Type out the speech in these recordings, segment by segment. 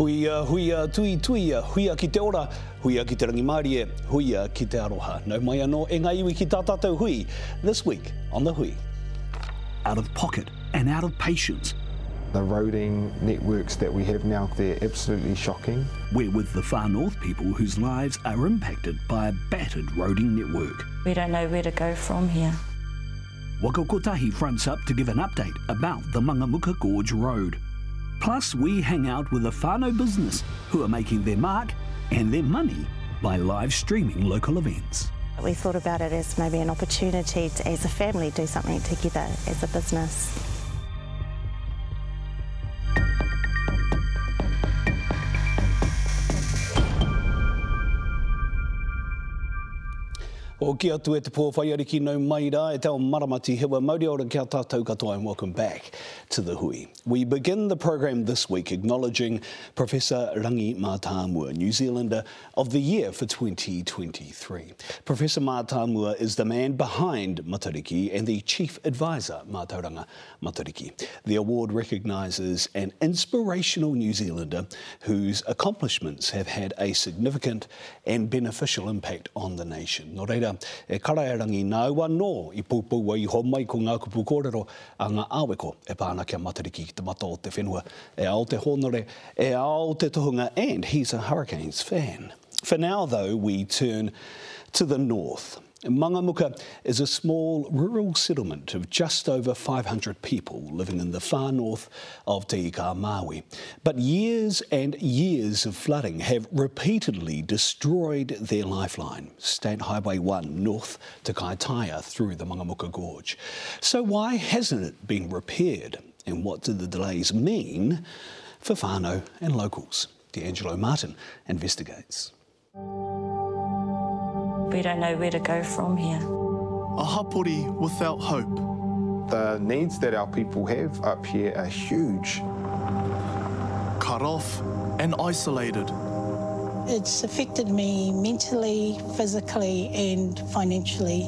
Huia, huia, tui, tuia, huia ki te ora, huia ki te rangi Māori e, huia ki te aroha. Nau mai anō e ngā iwi ki tā tātou hui, this week on the hui. Out of pocket and out of patience. The roading networks that we have now, they're absolutely shocking. We're with the far north people whose lives are impacted by a battered roading network. We don't know where to go from here. Waka Kotahi fronts up to give an update about the Mangamuka Gorge Road. Plus, we hang out with the whānau business who are making their mark and their money by live streaming local events. We thought about it as maybe an opportunity to, as a family, do something together as a business. O ki atu e te pōwhaiariki nau mai rā e tau maramati hewa mauri ora kia tātou katoa and welcome back to the hui. We begin the program this week acknowledging Professor Rangi Mātāmua, New Zealander of the Year for 2023. Professor Mātāmua is the man behind Matariki and the Chief Advisor Mātauranga Matariki. The award recognises an inspirational New Zealander whose accomplishments have had a significant and beneficial impact on the nation. Nō reira, e karaerangi nā ua nō i pūpū i homai ko ngā kupu kōrero a ngā āweko e pāna kia matariki ki te mata o te whenua e ao te honore, e ao te tohunga and he's a Hurricanes fan. For now though, we turn to the north. Mangamuka is a small rural settlement of just over 500 people living in the far north of Te Ika Maui. But years and years of flooding have repeatedly destroyed their lifeline, State Highway 1 north to Kaitaia through the Mangamuka Gorge. So why hasn't it been repaired? And what do the delays mean for whānau and locals? D'Angelo Martin investigates. We don't know where to go from here. A hapori without hope. The needs that our people have up here are huge. Cut off and isolated. It's affected me mentally, physically, and financially.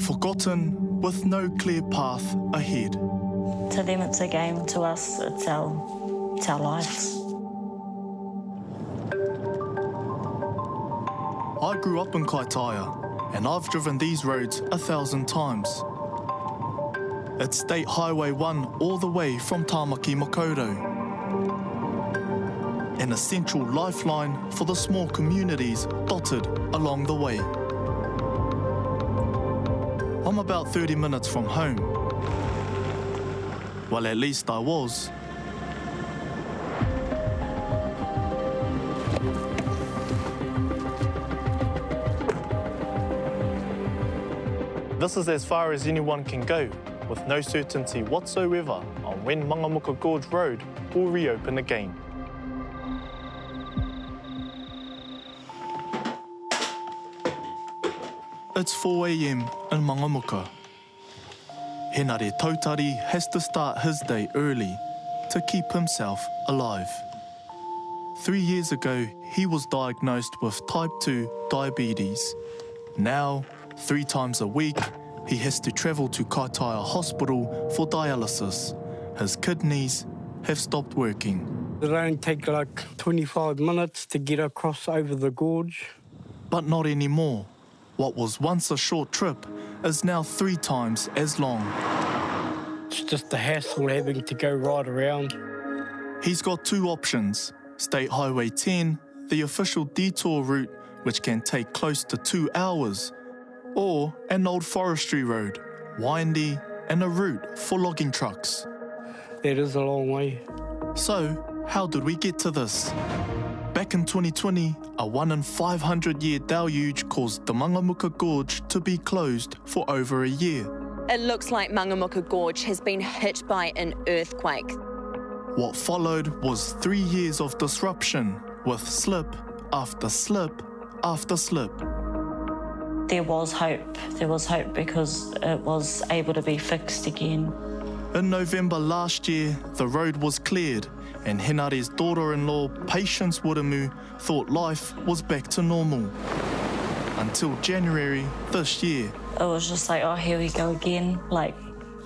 Forgotten with no clear path ahead. To them, it's a game. To us, it's our, it's our lives. I grew up in Kaitaia, and I've driven these roads a thousand times. It's State Highway 1 all the way from Tamaki Makaurau. An essential lifeline for the small communities dotted along the way. I'm about 30 minutes from home. Well, at least I was. This is as far as anyone can go, with no certainty whatsoever on when Mangamuka Gorge Road will reopen again. It's 4 a.m. in Mangamuka. Henare Tautari has to start his day early to keep himself alive. Three years ago, he was diagnosed with type 2 diabetes. Now, three times a week, he has to travel to Kaitaia Hospital for dialysis. His kidneys have stopped working. It only take like 25 minutes to get across over the gorge. But not anymore. What was once a short trip is now three times as long. It's just a hassle having to go right around. He's got two options State Highway 10, the official detour route, which can take close to two hours, or an old forestry road, windy and a route for logging trucks. That is a long way. So, how did we get to this? Back in 2020, a 1 in 500 year deluge caused the Mangamuka Gorge to be closed for over a year. It looks like Mangamuka Gorge has been hit by an earthquake. What followed was three years of disruption, with slip after slip after slip. There was hope. There was hope because it was able to be fixed again. In November last year, the road was cleared, and Henare's daughter in law, Patience Wuramu, thought life was back to normal. Until January this year, It was just like, oh, here we go again. Like,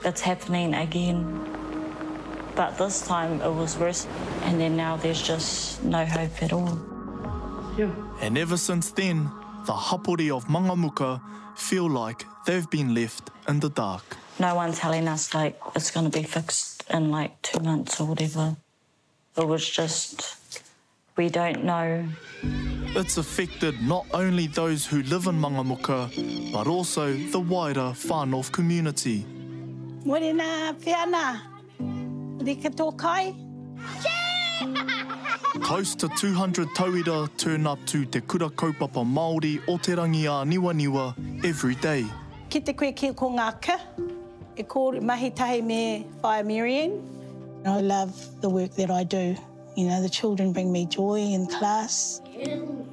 it's happening again. But this time it was worse, and then now there's just no hope at all. Yeah. And ever since then, the hapori of Mangamuka feel like they've been left in the dark. No one telling us like it's going to be fixed in like two months or whatever. It was just, we don't know. It's affected not only those who live in Mangamuka, but also the wider Far North community. Morena, whiana. Rika tō kai. Close to 200 tauira turn up to Te Kura Kaupapa Māori o Te Rangi a Niwaniwa every day. Ki te koe ki ko ngā ka. E kōre mahi tahi me whaia Marianne. I love the work that I do. You know, the children bring me joy in class.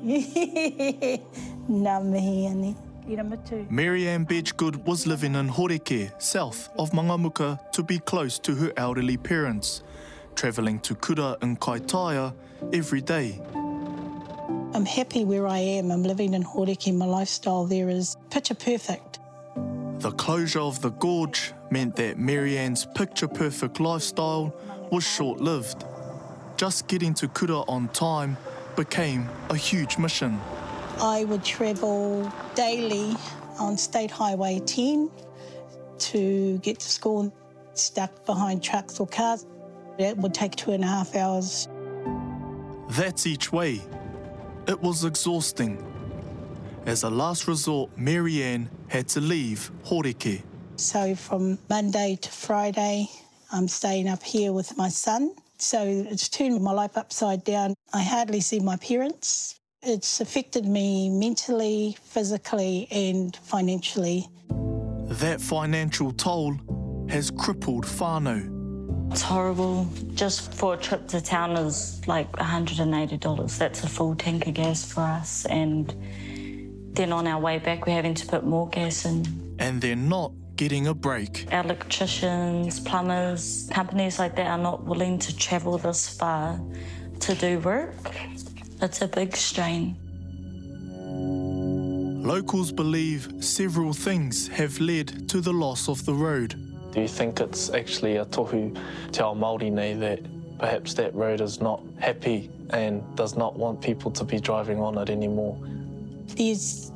Nā mihi ane. Ira matu. Marianne Bedgegood was living in Horeke, south of Mangamuka, to be close to her elderly parents, travelling to Kura and Kaitaia every day. I'm happy where I am. I'm living in Horeke. My lifestyle there is picture perfect. The closure of the gorge meant that Marianne's picture perfect lifestyle was short lived. Just getting to Kura on time became a huge mission. I would travel daily on State Highway 10 to get to school stuck behind trucks or cars. It would take two and a half hours. That's each way. It was exhausting. As a last resort, Marianne had to leave Horeke. So from Monday to Friday, I'm staying up here with my son. So it's turned my life upside down. I hardly see my parents. It's affected me mentally, physically, and financially. That financial toll has crippled whānau. It's horrible. Just for a trip to town is like $180. That's a full tank of gas for us. And then on our way back, we're having to put more gas in. And they're not getting a break. Electricians, plumbers, companies like that are not willing to travel this far to do work. It's a big strain. Locals believe several things have led to the loss of the road. Do you think it's actually a tohu te ao Māori nei that perhaps that road is not happy and does not want people to be driving on it anymore? There's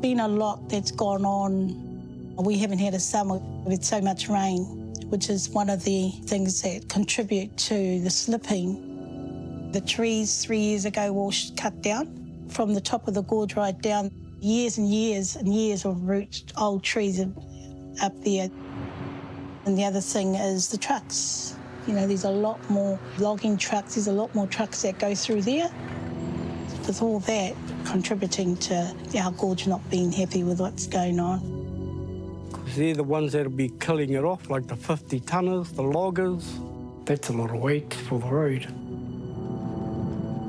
been a lot that's gone on. We haven't had a summer with so much rain, which is one of the things that contribute to the slipping. The trees three years ago were cut down from the top of the gorge right down. Years and years and years of root old trees up there. And the other thing is the trucks. You know, there's a lot more logging trucks, there's a lot more trucks that go through there. With all that contributing to our gorge not being happy with what's going on. Because they're the ones that'll be killing it off, like the 50 tonners, the loggers. That's a lot of weight for the road.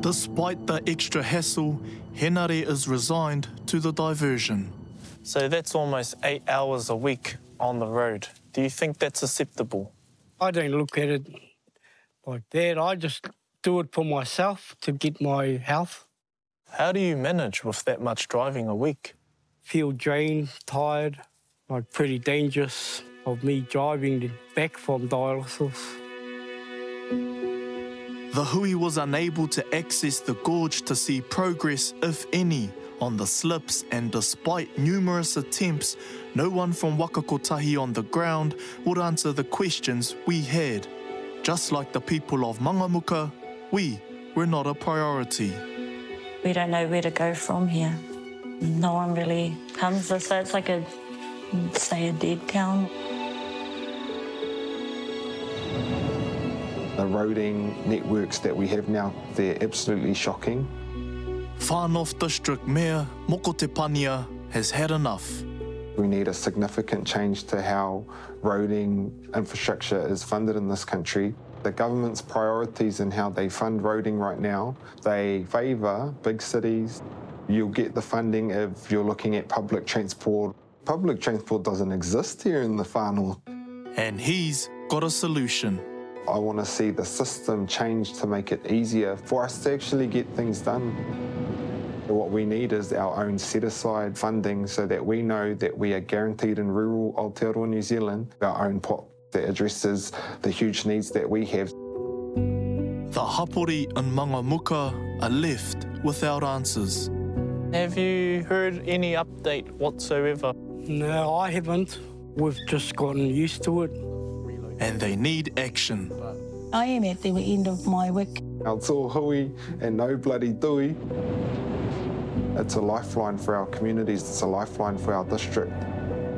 Despite the extra hassle, Henare is resigned to the diversion. So that's almost eight hours a week on the road. Do you think that's acceptable? I don't look at it like that. I just do it for myself to get my health. How do you manage with that much driving a week? Feel drained, tired, like pretty dangerous of me driving back from dialysis. The hui was unable to access the gorge to see progress, if any, on the slips, and despite numerous attempts, no one from Waka Kotahi on the ground would answer the questions we had. Just like the people of Mangamuka, we were not a priority. We don't know where to go from here. No one really comes. So it's like a, say, a dead town. The roading networks that we have now, they're absolutely shocking. Far North District Mayor Moko Tepania has had enough. We need a significant change to how roading infrastructure is funded in this country. The government's priorities in how they fund roading right now, they favour big cities. You'll get the funding if you're looking at public transport. Public transport doesn't exist here in the far north. And he's got a solution. I want to see the system change to make it easier for us to actually get things done. What we need is our own set aside funding so that we know that we are guaranteed in rural Aotearoa New Zealand our own pot that addresses the huge needs that we have. The hapori and Mangamuka are left without answers. Have you heard any update whatsoever? No, I haven't. We've just gotten used to it. And they need action. I am at the end of my week. It's all hui and no bloody dui. It's a lifeline for our communities, it's a lifeline for our district.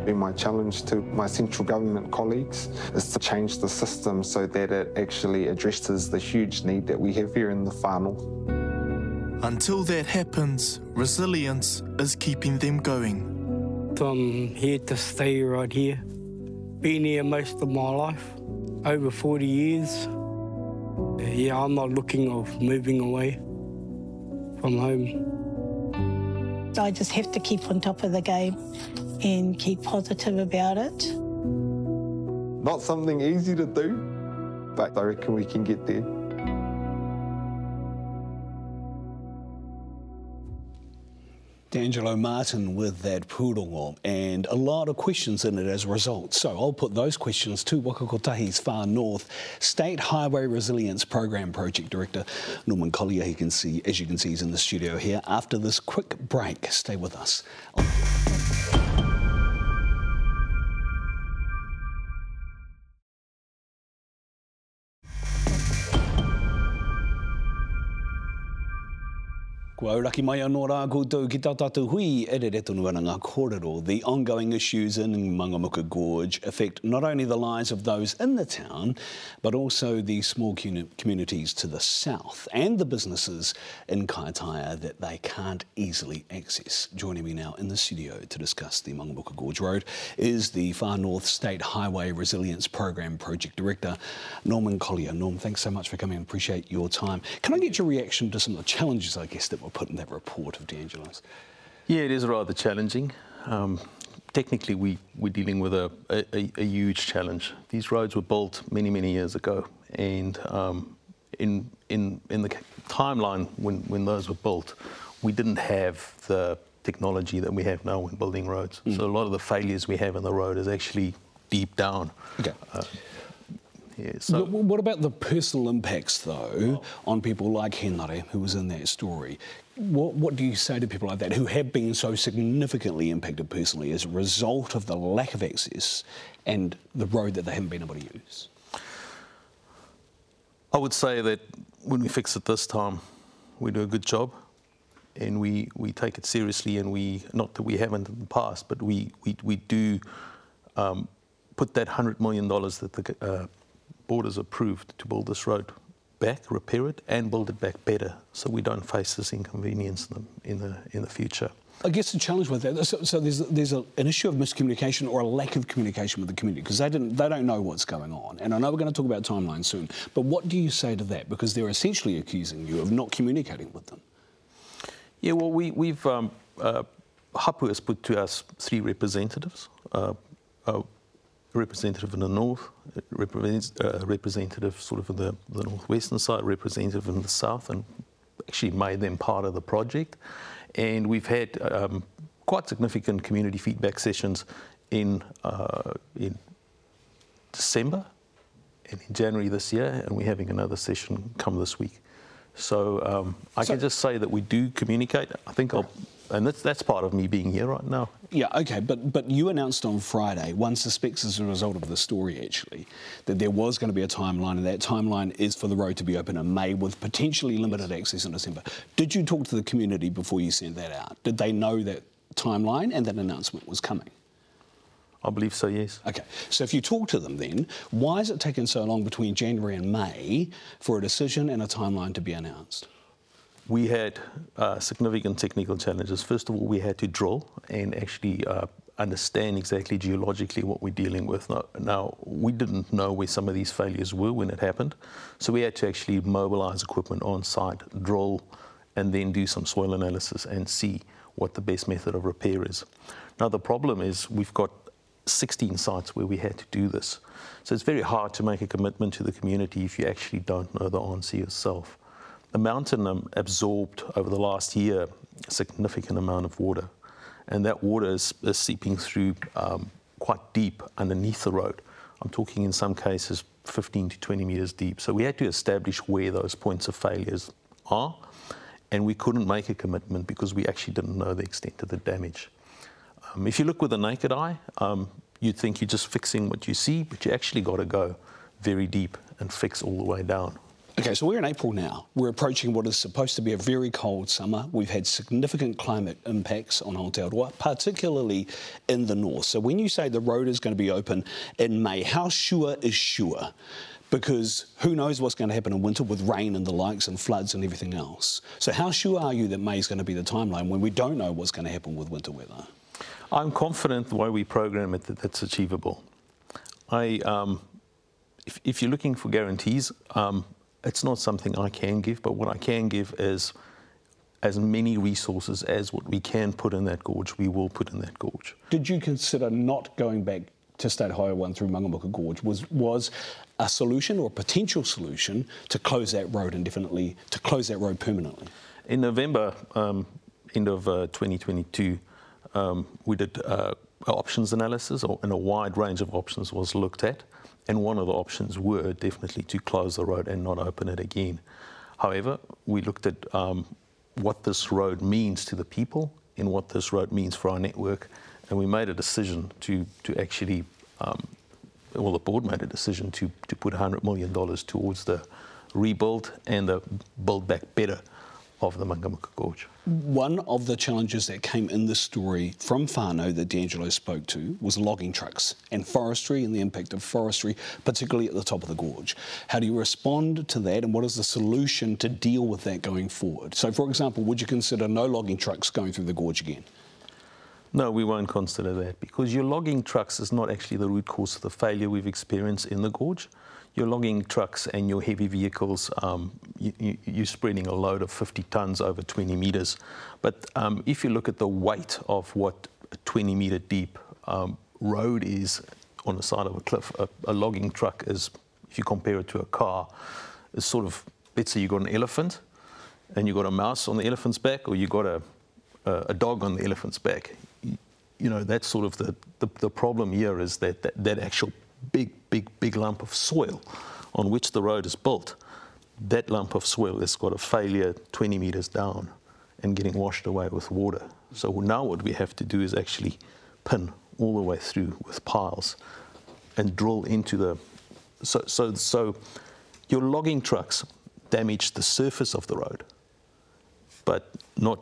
And my challenge to my central government colleagues is to change the system so that it actually addresses the huge need that we have here in the whānau. Until that happens, resilience is keeping them going. I'm here to stay right here. Been here most of my life, over 40 years. Yeah, I'm not looking of moving away from home. I just have to keep on top of the game and keep positive about it. Not something easy to do, but I reckon we can get there. D'Angelo Martin with that pūrongo and a lot of questions in it as a result. So I'll put those questions to Waka Kotahi's Far North State Highway Resilience Program Project Director Norman Collier. He can see, as you can see, he's in the studio here. After this quick break, stay with us. Kua mai anō rā koutou ki tā tātou hui e re re ana ngā kōrero. The ongoing issues in Mangamuka Gorge affect not only the lives of those in the town, but also the small communities to the south and the businesses in Kaitaia that they can't easily access. Joining me now in the studio to discuss the Mangamuka Gorge Road is the Far North State Highway Resilience Program Project Director, Norman Collier. Norm, thanks so much for coming. Appreciate your time. Can I get your reaction to some of the challenges, I guess, that were put in that report of D'Angelo's? Yeah, it is rather challenging. Um, technically, we, we're dealing with a, a, a, huge challenge. These roads were built many, many years ago, and um, in, in, in the timeline when, when those were built, we didn't have the technology that we have now when building roads. Mm. So a lot of the failures we have in the road is actually deep down. Okay. Uh, yeah, so what about the personal impacts, though, on people like Henare, who was in that story? What, what do you say to people like that who have been so significantly impacted personally as a result of the lack of access and the road that they haven't been able to use? I would say that when we fix it this time, we do a good job and we, we take it seriously and we, not that we haven't in the past, but we, we, we do um, put that $100 million that the uh, board has approved to build this road back, repair it, and build it back better, so we don't face this inconvenience in the in the, in the future. I guess the challenge with that, so, so there's there's a, an issue of miscommunication or a lack of communication with the community because they didn't they don't know what's going on. And I know we're going to talk about timelines soon, but what do you say to that? Because they're essentially accusing you of not communicating with them. Yeah, well, we we've um, uh, Hapu has put to us three representatives. Uh, uh, representative in the north, uh, representative sort of in the, the northwestern side, representative in the south, and actually made them part of the project. And we've had um, quite significant community feedback sessions in uh, in December and in January this year, and we're having another session come this week. So um, I so, can just say that we do communicate. I think I'll and that's, that's part of me being here right now. Yeah, okay, but, but you announced on Friday, one suspects as a result of the story actually, that there was going to be a timeline, and that timeline is for the road to be open in May with potentially limited access in December. Did you talk to the community before you sent that out? Did they know that timeline and that announcement was coming? I believe so, yes. Okay, so if you talk to them then, why has it taken so long between January and May for a decision and a timeline to be announced? We had uh, significant technical challenges. First of all, we had to drill and actually uh, understand exactly geologically what we're dealing with. Now, now, we didn't know where some of these failures were when it happened, so we had to actually mobilize equipment on site, drill, and then do some soil analysis and see what the best method of repair is. Now, the problem is we've got 16 sites where we had to do this. So it's very hard to make a commitment to the community if you actually don't know the answer yourself. The mountain um, absorbed over the last year a significant amount of water, and that water is, is seeping through um, quite deep underneath the road. I'm talking in some cases 15 to 20 metres deep. So we had to establish where those points of failures are, and we couldn't make a commitment because we actually didn't know the extent of the damage. Um, if you look with the naked eye, um, you'd think you're just fixing what you see, but you actually got to go very deep and fix all the way down. Okay, so we're in April now. We're approaching what is supposed to be a very cold summer. We've had significant climate impacts on Aotearoa, particularly in the north. So when you say the road is going to be open in May, how sure is sure? Because who knows what's going to happen in winter with rain and the likes and floods and everything else. So how sure are you that May is going to be the timeline when we don't know what's going to happen with winter weather? I'm confident the way we program it that that's achievable. I, um, if, if, you're looking for guarantees, um, it's not something I can give, but what I can give is as many resources as what we can put in that gorge, we will put in that gorge. Did you consider not going back to State Highway 1 through Mangamuka Gorge? Was, was a solution or a potential solution to close that road indefinitely, to close that road permanently? In November, um, end of uh, 2022, um, we did uh, options analysis, and a wide range of options was looked at. And one of the options were definitely to close the road and not open it again. However, we looked at um, what this road means to the people and what this road means for our network, and we made a decision to, to actually, um, well, the board made a decision to, to put $100 million towards the rebuild and the build back better of the Gorge. One of the challenges that came in the story from whānau that D'Angelo spoke to was logging trucks and forestry and the impact of forestry, particularly at the top of the gorge. How do you respond to that and what is the solution to deal with that going forward? So, for example, would you consider no logging trucks going through the gorge again? No, we won't consider that because your logging trucks is not actually the root cause of the failure we've experienced in the gorge your logging trucks and your heavy vehicles, um, you, are spreading a load of 50 tons over 20 meters. But um, if you look at the weight of what a 20 meter deep um, road is on the side of a cliff, a, a, logging truck is, if you compare it to a car, is sort of, let's say you've got an elephant and you've got a mouse on the elephant's back or you've got a, a, a dog on the elephant's back. You, you know, that's sort of the, the, the problem here is that, that, that actual big, big, big lump of soil on which the road is built, that lump of soil has got a failure 20 meters down and getting washed away with water. So now what we have to do is actually pin all the way through with piles and drill into the. So, so, so your logging trucks damage the surface of the road, but not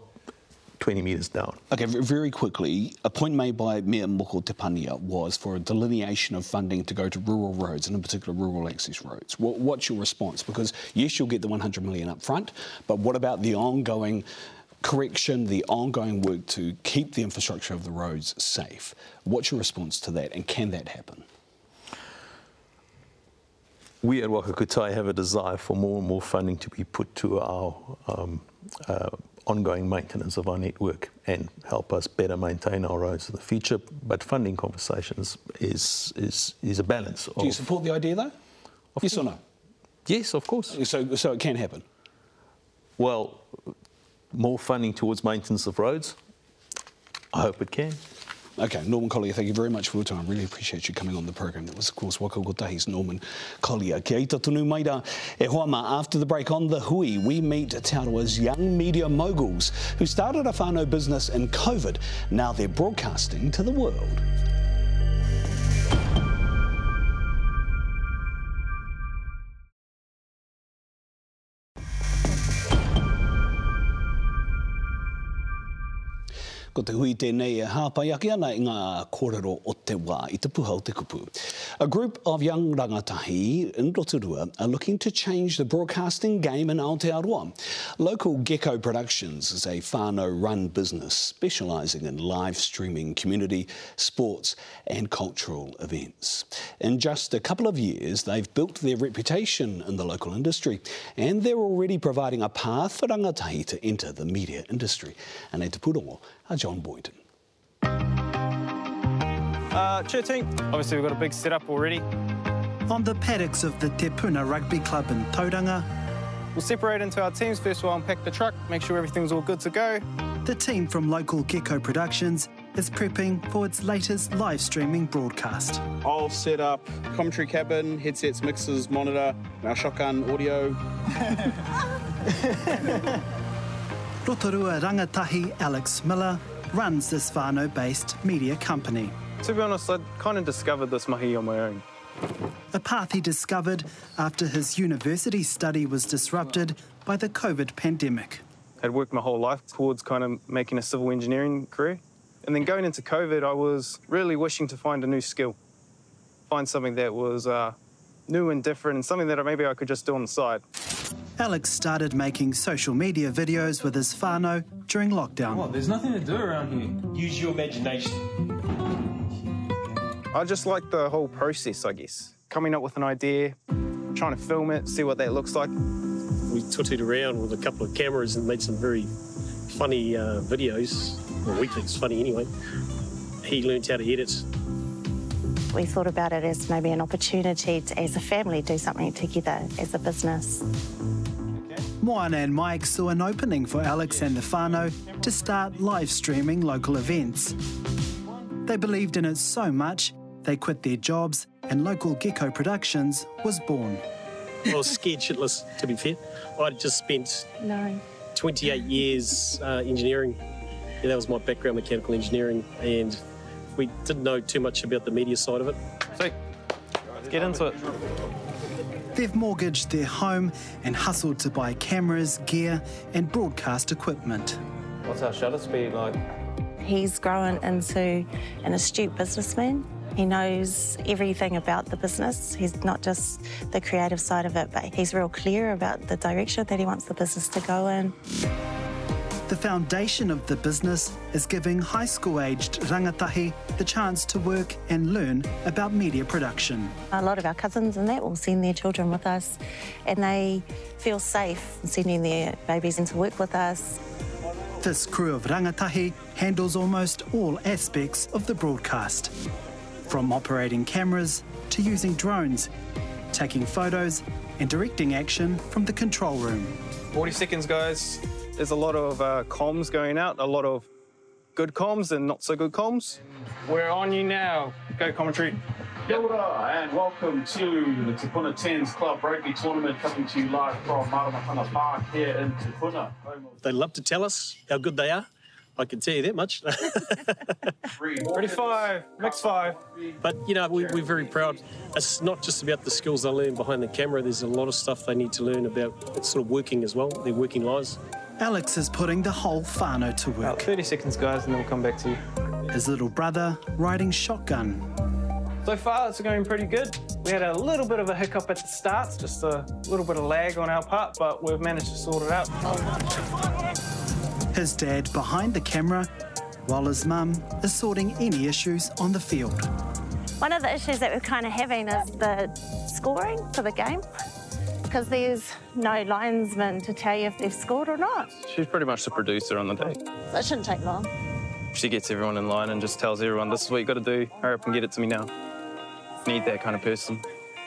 20 metres down. Okay, very quickly, a point made by Mayor Moko Tepania was for a delineation of funding to go to rural roads, and in particular rural access roads. What's your response? Because yes, you'll get the 100 million up front, but what about the ongoing correction, the ongoing work to keep the infrastructure of the roads safe? What's your response to that, and can that happen? We at Waka Kotahi have a desire for more and more funding to be put to our um, uh, ongoing maintenance of our network and help us better maintain our roads in the future. But funding conversations is, is, is a balance. Do you support the idea though? yes or no? Yes, of course. So, so it can happen? Well, more funding towards maintenance of roads, I hope it can. Okay, Norman Collier, thank you very much for your time. Really appreciate you coming on the program. That was, of course, Waka Kotahi's Norman Collier. Kia tunu maira e hoama. After the break on the hui, we meet Te Arawa's young media moguls who started a whānau business in COVID. Now they're broadcasting to the world. Ko te hui tēnei e hāpai ake ana i ngā kōrero o te wā i te puha o te kupu. A group of young rangatahi in Rotorua are looking to change the broadcasting game in Aotearoa. Local Gecko Productions is a whānau-run business specialising in live streaming community, sports and cultural events. In just a couple of years, they've built their reputation in the local industry and they're already providing a path for rangatahi to enter the media industry. And e te purongo, a John Boynton. Uh, cheer team, obviously we've got a big setup already. On the paddocks of the Te Puna Rugby Club in Tauranga, We'll separate into our teams. First, we'll unpack the truck, make sure everything's all good to go. The team from local Gecko Productions is prepping for its latest live streaming broadcast. I'll set up commentary cabin, headsets, mixers, monitor, our shotgun audio. Rotorua rangatahi Alex Miller runs this whānau-based media company. To be honest, I kind of discovered this mahi on my own. A path he discovered after his university study was disrupted by the COVID pandemic. I'd worked my whole life towards kind of making a civil engineering career. And then going into COVID, I was really wishing to find a new skill, find something that was uh, new and different, and something that maybe I could just do on the side. Alex started making social media videos with his whānau during lockdown. Well, there's nothing to do around here. Use your imagination. I just like the whole process, I guess. Coming up with an idea, trying to film it, see what that looks like. We tooted around with a couple of cameras and made some very funny uh, videos. Well, we think it's funny anyway. He learned how to edit. We thought about it as maybe an opportunity to, as a family, do something together as a business. Moana and Mike saw an opening for Alex and the whānau to start live streaming local events. They believed in it so much, they quit their jobs and Local Gecko Productions was born. I was scared shitless, to be fair. I'd just spent No. 28 years uh, engineering. Yeah, that was my background, mechanical engineering, and we didn't know too much about the media side of it. So, let's get into it. They've mortgaged their home and hustled to buy cameras, gear, and broadcast equipment. What's our shutter speed like? He's grown into an astute businessman. He knows everything about the business. He's not just the creative side of it, but he's real clear about the direction that he wants the business to go in. The foundation of the business is giving high school aged rangatahi the chance to work and learn about media production. A lot of our cousins and that will send their children with us, and they feel safe sending their babies into work with us. This crew of rangatahi handles almost all aspects of the broadcast, from operating cameras to using drones, taking photos, and directing action from the control room. 40 seconds, guys. There's a lot of uh, comms going out, a lot of good comms and not so good comms. We're on you now. Go commentary. Kia ora and welcome to the Te Puna Tens Club Rugby Tournament coming to you live from Maramatanga Park here in Te Puna. home of They love to tell us how good they are. I can tell you that much. Ready five, mix five. But you know, we, we're very proud. It's not just about the skills they learn behind the camera. There's a lot of stuff they need to learn about sort of working as well, their working lives. Alex is putting the whole whānau to work. About work. 30 seconds, guys, and then we'll come back to you. His little brother riding shotgun. So far, it's going pretty good. We had a little bit of a hiccup at the start, just a little bit of lag on our part, but we've managed to sort it out. His dad behind the camera, while his mum is sorting any issues on the field. One of the issues that we're kind of having is the scoring for the game, because there's no linesman to tell you if they've scored or not. She's pretty much the producer on the day. That shouldn't take long. She gets everyone in line and just tells everyone, this is what you got to do. Hurry up and get it to me now. Need that kind of person.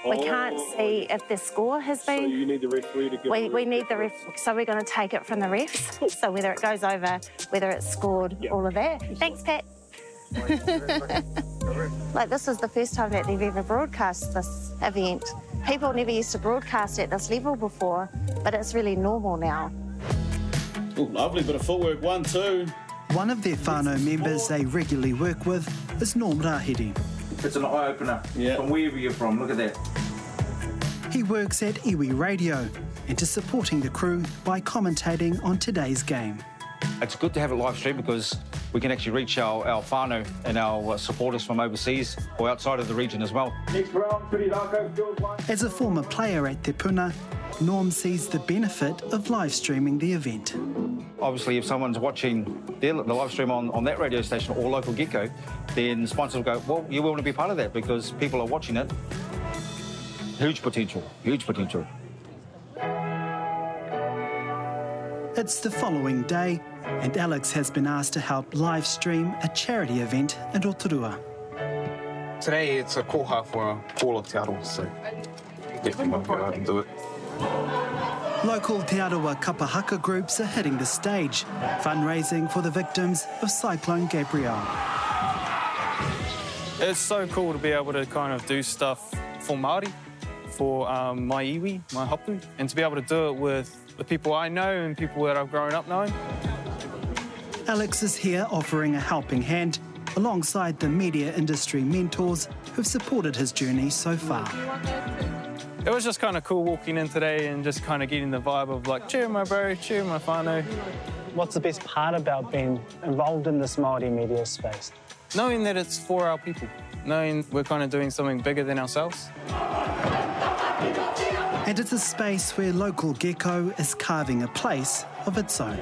We can't see if the score has been. So you need the referee to give We, we need the ref, so we're going to take it from the refs. So whether it goes over, whether it's scored, all of that. Thanks, Pat. like this is the first time that they've ever broadcast this event. People never used to broadcast at this level before, but it's really normal now. Ooh, lovely bit of footwork. One, two. One of their whānau members they regularly work with is Norm Rahiri. It's an eye opener yeah. from wherever you're from. Look at that. He works at Iwi Radio into supporting the crew by commentating on today's game. It's good to have it live stream because we can actually reach our, our whānau and our uh, supporters from overseas or outside of the region as well. Next round, Pretty Rako, field one. As a former player at Te Puna, Norm sees the benefit of live streaming the event. Obviously, if someone's watching their, the live stream on, on that radio station or local Gecko, then sponsors will go, well, you want to be part of that because people are watching it. Huge potential, huge potential. It's the following day, and Alex has been asked to help live stream a charity event in Rotorua. Today it's a koha for all of Te Aroha, so definitely want to go out and do it. Local Te Arawa kapahaka groups are hitting the stage, fundraising for the victims of Cyclone Gabrielle. It's so cool to be able to kind of do stuff for Māori, for um, my iwi, my hapu, and to be able to do it with the people I know and people that I've grown up knowing. Alex is here offering a helping hand alongside the media industry mentors who've supported his journey so far. It was just kind of cool walking in today and just kind of getting the vibe of like, cheer my bro, cheer my whānau. What's the best part about being involved in this Māori media space? Knowing that it's for our people, knowing we're kind of doing something bigger than ourselves. And it's a space where local gecko is carving a place of its own.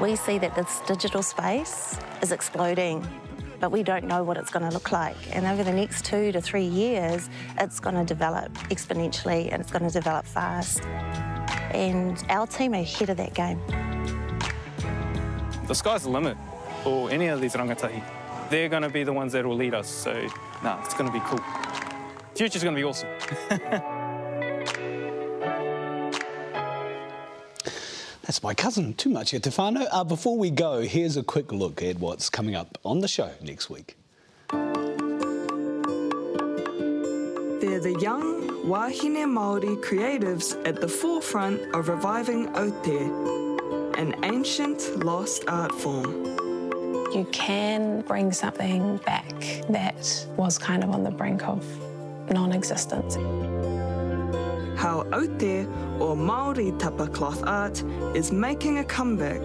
We see that this digital space is exploding, but we don't know what it's going to look like. And over the next two to three years, it's going to develop exponentially and it's going to develop fast. And our team are ahead of that game. The sky's the limit for any of these rangatahi. They're going to be the ones that will lead us. So, nah, it's going to be cool. Future's going to be awesome. That's my cousin, too much here, Tefano. Uh, before we go, here's a quick look at what's coming up on the show next week. They're the young Wahine Māori creatives at the forefront of reviving Aute, an ancient lost art form. You can bring something back that was kind of on the brink of non-existence. How Aute, or Māori tapa cloth art, is making a comeback.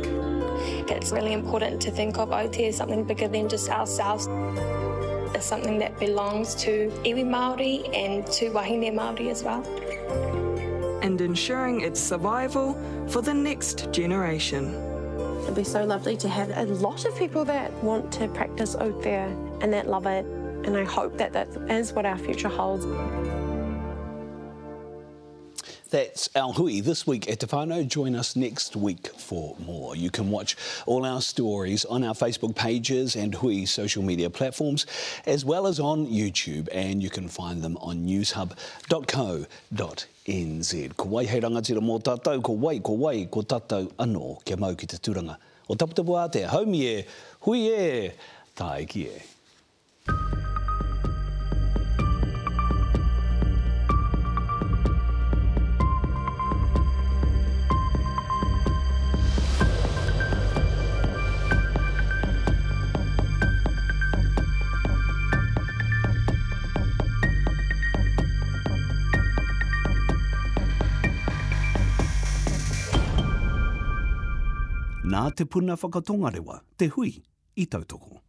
It's really important to think of Aute as something bigger than just ourselves. It's something that belongs to iwi Māori and to wahine Māori as well. And ensuring its survival for the next generation. It'd be so lovely to have a lot of people that want to practice out there and that love it. And I hope that that is what our future holds. That's our hui this week at Tefano. Join us next week for more. You can watch all our stories on our Facebook pages and hui social media platforms, as well as on YouTube, and you can find them on newshub.co.nz. Ko wai hei rangatira mō tātou, ko wai, ko wai, ko tātou anō, kia mau ki te turanga. O taputapu a te haumi e, hui e, tā ki e. te puna whakatongarewa, te hui, i tautoko.